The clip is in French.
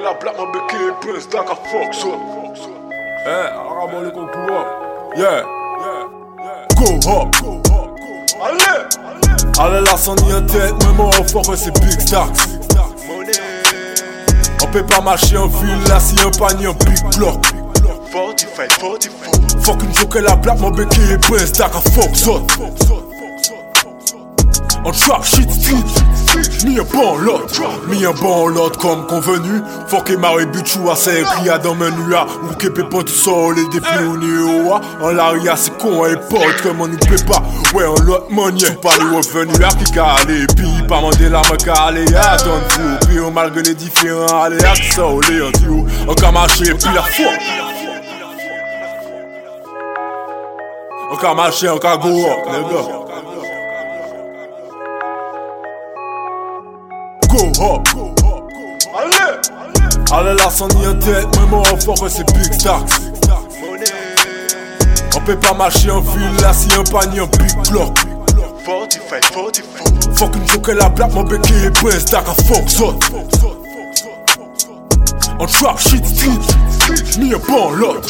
la black, mon bec et prince, like a fuck, so. Eh, arabe le concours. Yeah. Go up. Allez! Allez là, sans ni en tête, même en fort, c'est Big Stacks. On peut pas marcher en ville là si un panier en Big Glock. 45, 44. Fuck une joke, la black, mon et prince, like a fuck, so. On trap shit street, mis un bon lot, mis lot comme convenu. Dans menu à ou con et pote comme on nous plaît pas. Ouais calé. Puis pas mandé la me calé, attends-vous. Puis on malgré les différents aléas qui sont les en duo. On ka marcher puis la foi. On ka Go. Allez! Allez là sans ni en tête, même en fort c'est Big Stacks. On peut pas marcher en ville là si un panier en Big Glock. 45, 44. Fuck une joke la black, mon bec et prince, qu'à fuck ça. On trap shit street, mis un bon lot.